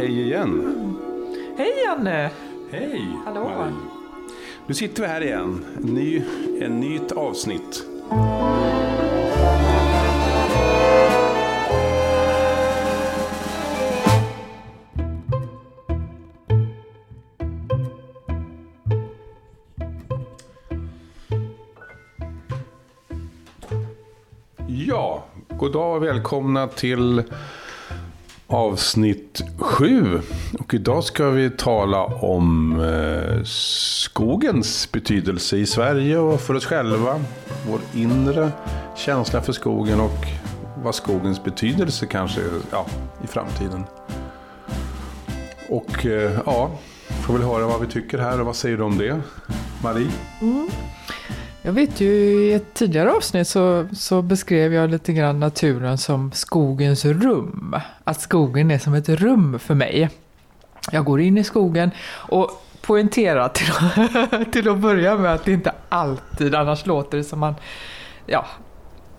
Hej igen! Hej Janne! Hej! Hallå. Marie. Nu sitter vi här igen. En ny, en nytt avsnitt. Ja, god dag och välkomna till avsnitt 7. Och idag ska vi tala om eh, skogens betydelse i Sverige och för oss själva. Vår inre känsla för skogen och vad skogens betydelse kanske är ja, i framtiden. Och eh, ja, får väl höra vad vi tycker här och vad säger du om det? Marie? Mm. Jag vet ju i ett tidigare avsnitt så, så beskrev jag lite grann naturen som skogens rum. Att skogen är som ett rum för mig. Jag går in i skogen och poängterar till, till att börja med att det inte alltid, annars låter det som man, ja,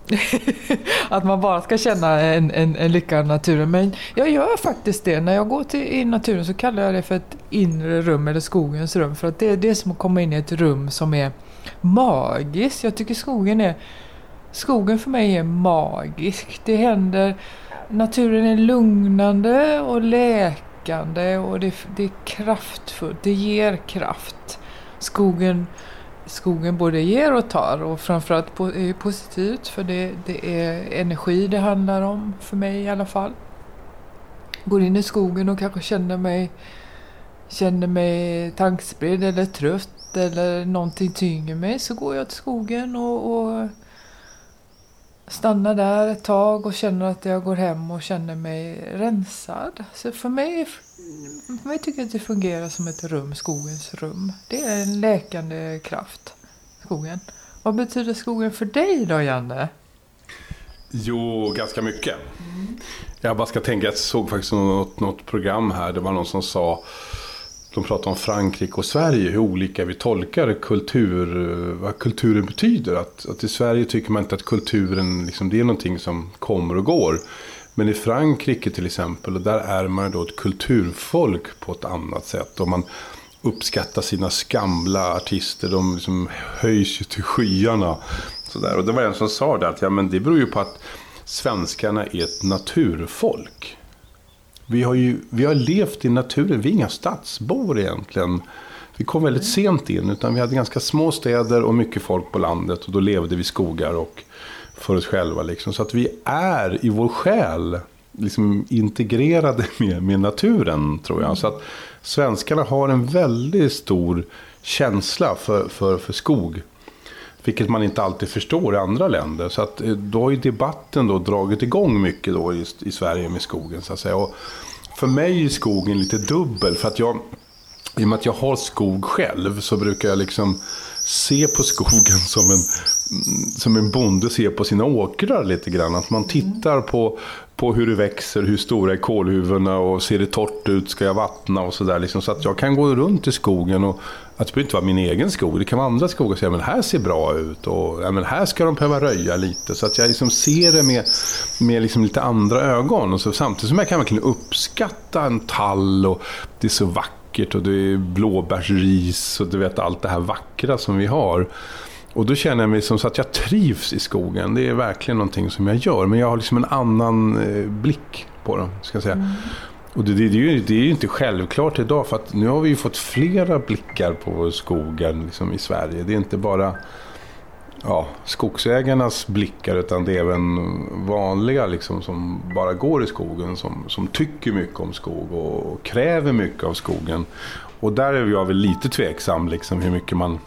att man bara ska känna en, en, en lycka av naturen. Men jag gör faktiskt det. När jag går till, i naturen så kallar jag det för ett inre rum eller skogens rum. För att det, det är som att komma in i ett rum som är magiskt. Jag tycker skogen är Skogen för mig är magisk. Det händer Naturen är lugnande och läkande och det, det är kraftfullt. Det ger kraft. Skogen skogen både ger och tar och framförallt är positivt för det, det är energi det handlar om för mig i alla fall. Går in i skogen och kanske känner mig känner mig tankspridd eller trött eller någonting tynger mig så går jag till skogen och, och stannar där ett tag och känner att jag går hem och känner mig rensad. Så för mig, för mig tycker jag att det fungerar som ett rum, skogens rum. Det är en läkande kraft, skogen. Vad betyder skogen för dig då, Janne? Jo, ganska mycket. Jag bara ska tänka, jag såg faktiskt något, något program här. Det var någon som sa, de pratar om Frankrike och Sverige, hur olika vi tolkar kultur, eh, vad kulturen betyder. Att, att i Sverige tycker man inte att kulturen, liksom, det är någonting som kommer och går. Men i Frankrike till exempel, och där är man då ett kulturfolk på ett annat sätt. Och man uppskattar sina gamla artister, de liksom höjs ju till skyarna. Sådär. Och det var en som sa det, att ja, men det beror ju på att svenskarna är ett naturfolk. Vi har ju vi har levt i naturen, vi är inga stadsbor egentligen. Vi kom väldigt sent in, utan vi hade ganska små städer och mycket folk på landet. Och då levde vi i skogar och för oss själva. Liksom. Så att vi är i vår själ liksom integrerade med, med naturen, tror jag. Så att svenskarna har en väldigt stor känsla för, för, för skog. Vilket man inte alltid förstår i andra länder. Så att, eh, då har ju debatten då dragit igång mycket då i, i Sverige med skogen. Så att säga. Och för mig är skogen lite dubbel. För att jag, i och med att jag har skog själv så brukar jag liksom se på skogen som en, mm, som en bonde ser på sina åkrar lite grann. Att man tittar på, på hur det växer, hur stora är kolhuvudena och ser det torrt ut, ska jag vattna och sådär. Liksom. Så att jag kan gå runt i skogen och att det behöver inte vara min egen skog. Det kan vara andra skogar och säga men här ser bra ut och ja, men här ska de behöva röja lite. Så att jag liksom ser det med, med liksom lite andra ögon. Och så, samtidigt som jag kan verkligen uppskatta en tall och det är så vackert och det är blåbärsris och du vet allt det här vackra som vi har. Och då känner jag mig som så att jag trivs i skogen. Det är verkligen någonting som jag gör. Men jag har liksom en annan eh, blick på det. Ska jag säga. Och det, det, det, är ju, det är ju inte självklart idag. För att nu har vi ju fått flera blickar på skogen liksom, i Sverige. Det är inte bara ja, skogsägarnas blickar. Utan det är även vanliga liksom, som bara går i skogen. Som, som tycker mycket om skog och, och kräver mycket av skogen. Och där är jag väl lite tveksam liksom, hur mycket man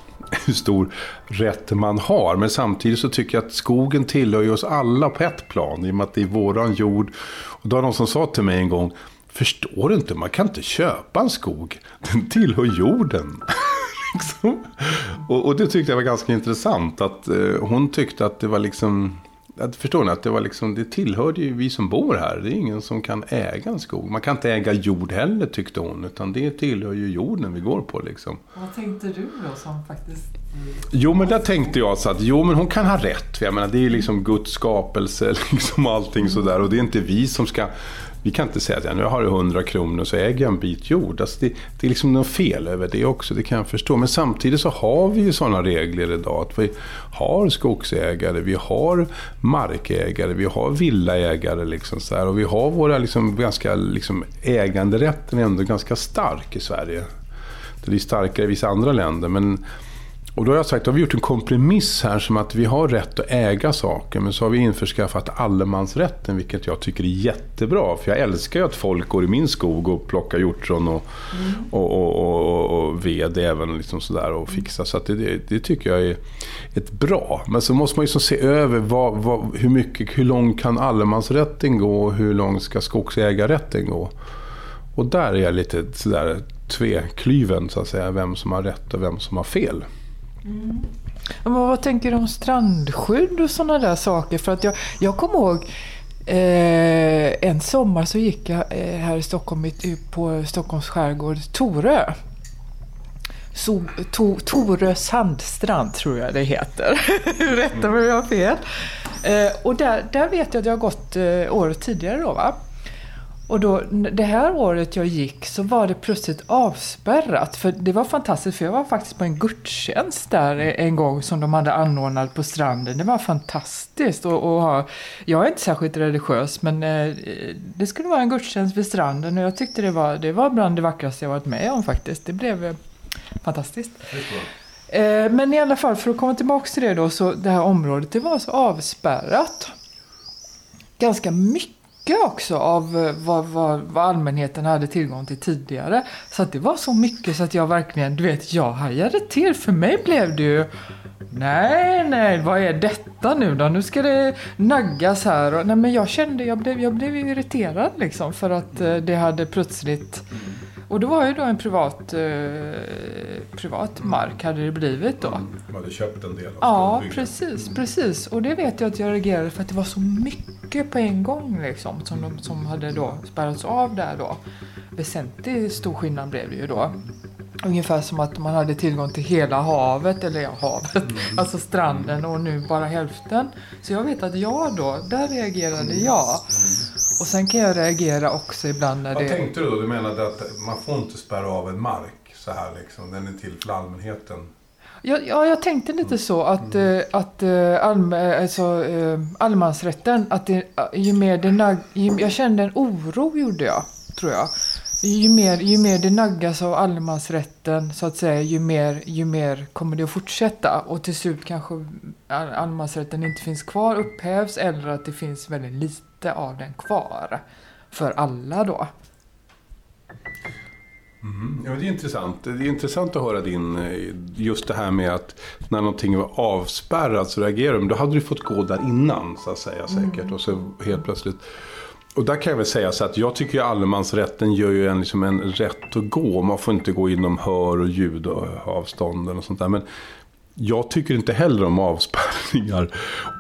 hur stor rätt man har. Men samtidigt så tycker jag att skogen tillhör ju oss alla på ett plan. I och med att det är våran jord. Och då har någon som sa till mig en gång. Förstår du inte, man kan inte köpa en skog. Den tillhör jorden. liksom. och, och det tyckte jag var ganska intressant. Att eh, hon tyckte att det var liksom... Att, förstår ni? Att det, var liksom, det tillhörde ju vi som bor här. Det är ingen som kan äga en skog. Man kan inte äga jord heller tyckte hon. Utan det tillhör ju jorden vi går på liksom. Vad tänkte du då som faktiskt... Jo men där tänkte jag så att jo men hon kan ha rätt. Jag menar det är ju liksom Guds skapelse liksom allting sådär. Och det är inte vi som ska vi kan inte säga att nu har du 100 kronor så äger jag en bit jord. Alltså det, det är liksom något fel över det också, det kan jag förstå. Men samtidigt så har vi ju sådana regler idag. Att vi har skogsägare, vi har markägare, vi har villaägare. Liksom så här, och vi har våra liksom ganska, liksom, äganderätten är ändå ganska stark i Sverige. Det är starkare i vissa andra länder. Men och då har jag sagt, att vi gjort en kompromiss här som att vi har rätt att äga saker men så har vi införskaffat allemansrätten vilket jag tycker är jättebra. För jag älskar ju att folk går i min skog och plockar hjortron och, mm. och, och, och, och, ved även liksom sådär och fixar. Så det, det, tycker jag är ett bra. Men så måste man ju så se över vad, vad, hur, mycket, hur långt kan allemansrätten gå och hur långt ska skogsägarrätten gå. Och där är jag lite sådär tveklyven så att säga, vem som har rätt och vem som har fel. Mm. Men vad tänker du om strandskydd och sådana där saker? För att jag, jag kommer ihåg eh, en sommar så gick jag eh, här i Stockholm på Stockholms skärgård, Torö. So, to, Torö sandstrand tror jag det heter. Rätta mig om jag har fel. Eh, och där, där vet jag att jag har gått eh, året tidigare då va. Och då, det här året jag gick så var det plötsligt avspärrat. För det var fantastiskt, för jag var faktiskt på en gudstjänst där en gång som de hade anordnat på stranden. Det var fantastiskt. Och, och ha, jag är inte särskilt religiös, men eh, det skulle vara en gudstjänst vid stranden och jag tyckte det var, det var bland det vackraste jag varit med om faktiskt. Det blev eh, fantastiskt. Eh, men i alla fall, för att komma tillbaka till det då, så det här området, det var så avspärrat. Ganska mycket mycket också av eh, vad, vad, vad, allmänheten hade tillgång till tidigare. Så att det var så mycket så att jag verkligen, du vet, jag hajade till. För mig blev det ju Nej, nej, vad är detta nu då? Nu ska det naggas här. Och, nej, men jag kände, jag blev, jag blev irriterad liksom för att eh, det hade plötsligt och det var ju då en privat, eh, privat mark hade det blivit då. De hade köpt en del. Ja, precis, precis. Och det vet jag att jag reagerade för att det var så mycket på en gång liksom som, de, som hade då spärrats av där då. Väsentligt stor skillnad blev det ju då. Ungefär som att man hade tillgång till hela havet, eller ja, havet, mm. alltså stranden och nu bara hälften. Så jag vet att jag då, där reagerade jag. Och sen kan jag reagera också ibland när Vad det... Vad tänkte du då? Du menade att man får inte spärra av en mark så här liksom, den är till för allmänheten? Ja, ja jag tänkte lite så att, mm. att eh, allm, alltså, allemansrätten, att det, ju mer det nagg, jag kände en oro gjorde jag, tror jag ju mer, ju mer det naggas av allemansrätten så att säga, ju mer, ju mer kommer det att fortsätta. Och till slut kanske allemansrätten inte finns kvar, upphävs eller att det finns väldigt lite av den kvar. För alla då. Mm, ja, det är intressant. Det är intressant att höra din, just det här med att när någonting var avspärrat så reagerar du. Då hade du fått gå där innan så att säga säkert. Mm. Och så helt plötsligt och där kan jag väl säga så att jag tycker att allemansrätten gör ju en, liksom en rätt att gå. Man får inte gå inom hör och ljud och avstånden och sånt där. Men jag tycker inte heller om avspärrningar.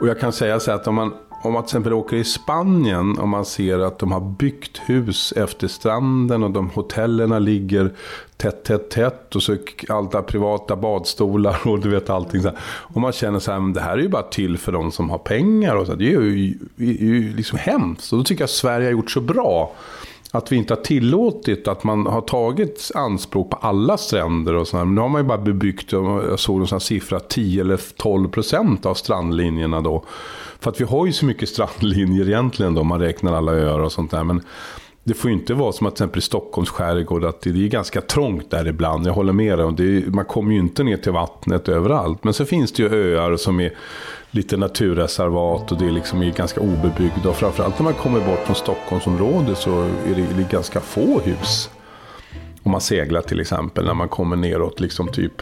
Och jag kan säga så att om man om man till exempel åker i Spanien och man ser att de har byggt hus efter stranden och de hotellerna ligger tätt, tätt, tätt och så alla privata badstolar och du vet allting så här. Och man känner så här, men det här är ju bara till för de som har pengar och så. Det är ju, är ju liksom hemskt. Och då tycker jag att Sverige har gjort så bra att vi inte har tillåtit att man har tagit anspråk på alla stränder och sådär. Nu har man ju bara bebyggt, jag såg en sån siffra, 10 eller 12 procent av strandlinjerna då. För att vi har ju så mycket strandlinjer egentligen då, man räknar alla öar och sånt där. Men det får ju inte vara som att till exempel i Stockholms skärgård, att det är ganska trångt där ibland. Jag håller med dig. man kommer ju inte ner till vattnet överallt. Men så finns det ju öar som är lite naturreservat och det är liksom ganska obebyggda. Och framförallt när man kommer bort från Stockholmsområdet så är det ganska få hus. Om man seglar till exempel, när man kommer neråt liksom typ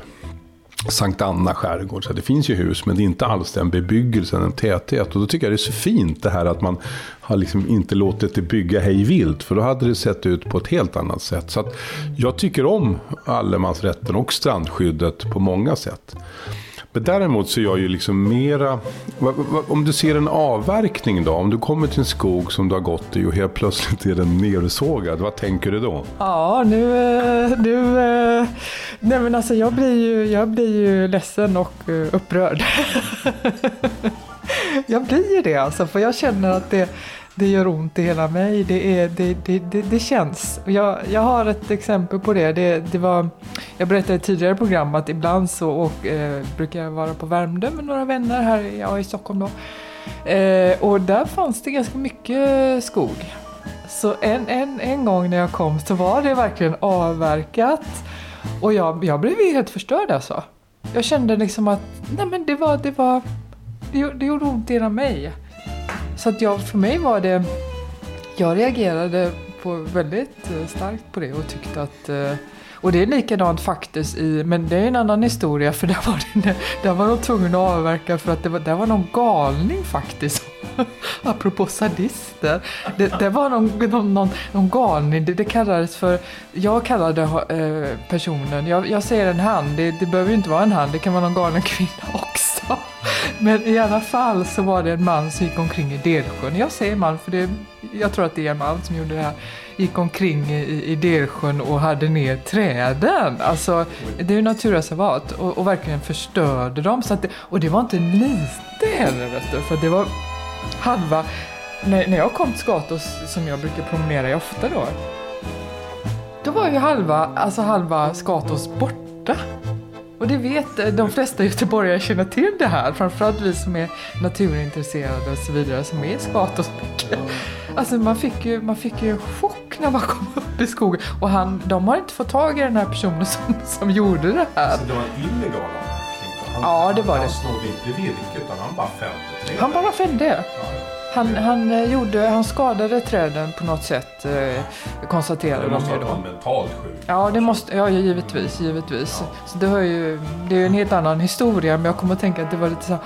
Sankt Anna skärgård. Så det finns ju hus men det är inte alls den bebyggelsen, den täthet. Och då tycker jag det är så fint det här att man har liksom inte låtit det bygga hej vilt. För då hade det sett ut på ett helt annat sätt. Så jag tycker om allemansrätten och strandskyddet på många sätt. Men däremot så är jag ju liksom mera... Om du ser en avverkning då? Om du kommer till en skog som du har gått i och helt plötsligt är den nersågad. Vad tänker du då? Ja, nu... Eh, nu eh, nej men alltså jag blir ju, jag blir ju ledsen och eh, upprörd. jag blir ju det alltså, för jag känner att det det gör ont i hela mig. Det, är, det, det, det, det känns. Jag, jag har ett exempel på det. det, det var, jag berättade i ett tidigare program att ibland så och, eh, brukar jag vara på Värmdö med några vänner här ja, i Stockholm. Då. Eh, och där fanns det ganska mycket skog. Så en, en, en gång när jag kom så var det verkligen avverkat. Och jag, jag blev helt förstörd alltså. Jag kände liksom att nej men det var, det var, det, det gjorde ont i hela mig. Så att jag, för mig var det, jag reagerade på väldigt eh, starkt på det och tyckte att eh, och det är likadant faktiskt i, men det är en annan historia för där var, det, där var de tvungna att avverka för att det var, där var någon galning faktiskt. Apropå sadister. Det, det var någon, någon, någon, någon galning, det, det, kallades för, jag kallade eh, personen, jag, jag säger en han, det, det behöver ju inte vara en han, det kan vara någon galen kvinna också. Men i alla fall så var det en man som gick omkring i Delsjön. Jag säger man för det, jag tror att det är en man som gjorde det här gick omkring i, i Delsjön och hade ner träden. Alltså, det är ju naturreservat och, och verkligen förstörde dem. Så att det, och det var inte lite heller, vet du, för det var halva... När, när jag kom till Skatos, som jag brukar promenera i ofta då, då var ju halva, alltså halva Skatos borta. Och det vet de flesta göteborgare känner till det här, framförallt vi som är naturintresserade och så vidare, som är i Skatos mycket. Alltså man fick ju, man fick ju en chock när man kom upp i skogen. Och han, de har inte fått tag i den här personen som, som gjorde det här. Så det var en illegal avverkning? Ja, det var det. Han snodde inte virke utan han bara fällde? Han bara fällde. Ja, Han, han, eh, gjorde, han skadade träden på något sätt, eh, konstaterade Det de ju då. varit mentalt sjuk. Ja, det måste, ja, givetvis, givetvis. Så det, har ju, det är ju en helt annan historia, men jag kommer att tänka att det var lite så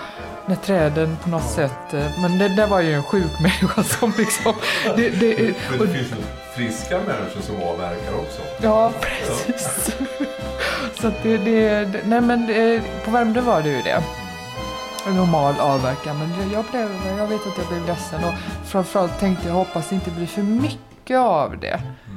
när träden på något sätt, eh, men det där var ju en sjuk människa som liksom, det, det, Men det finns ju friska människor som avverkar också. ja precis. Så att det, det, det, nej men det, på Värmdö var det ju det. Normal avverkan, men jag, blev, jag vet att jag blev ledsen och framförallt tänkte jag hoppas det inte blir för mycket av det. Mm.